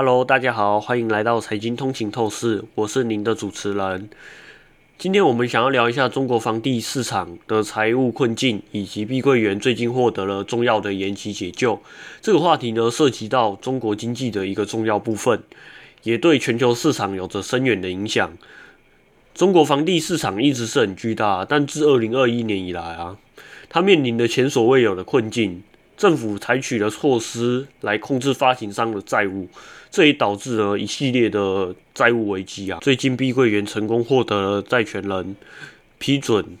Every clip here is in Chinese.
Hello，大家好，欢迎来到财经通勤透视，我是您的主持人。今天我们想要聊一下中国房地市场的财务困境，以及碧桂园最近获得了重要的延期解救。这个话题呢，涉及到中国经济的一个重要部分，也对全球市场有着深远的影响。中国房地市场一直是很巨大，但自二零二一年以来啊，它面临的前所未有的困境。政府采取了措施来控制发行商的债务，这也导致了一系列的债务危机啊。最近碧桂园成功获得了债权人批准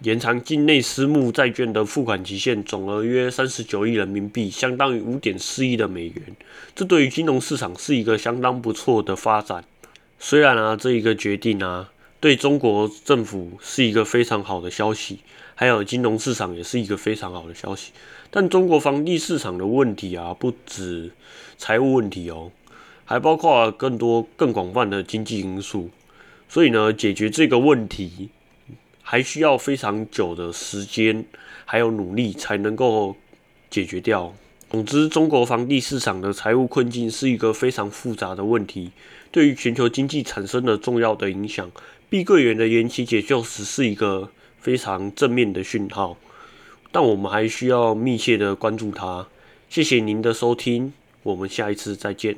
延长境内私募债券的付款期限，总额约三十九亿人民币，相当于五点四亿的美元。这对于金融市场是一个相当不错的发展。虽然啊，这一个决定啊，对中国政府是一个非常好的消息。还有金融市场也是一个非常好的消息，但中国房地市场的问题啊，不止财务问题哦，还包括更多更广泛的经济因素。所以呢，解决这个问题还需要非常久的时间，还有努力才能够解决掉。总之，中国房地市场的财务困境是一个非常复杂的问题，对于全球经济产生了重要的影响。碧桂园的延期解救只是一个。非常正面的讯号，但我们还需要密切的关注它。谢谢您的收听，我们下一次再见。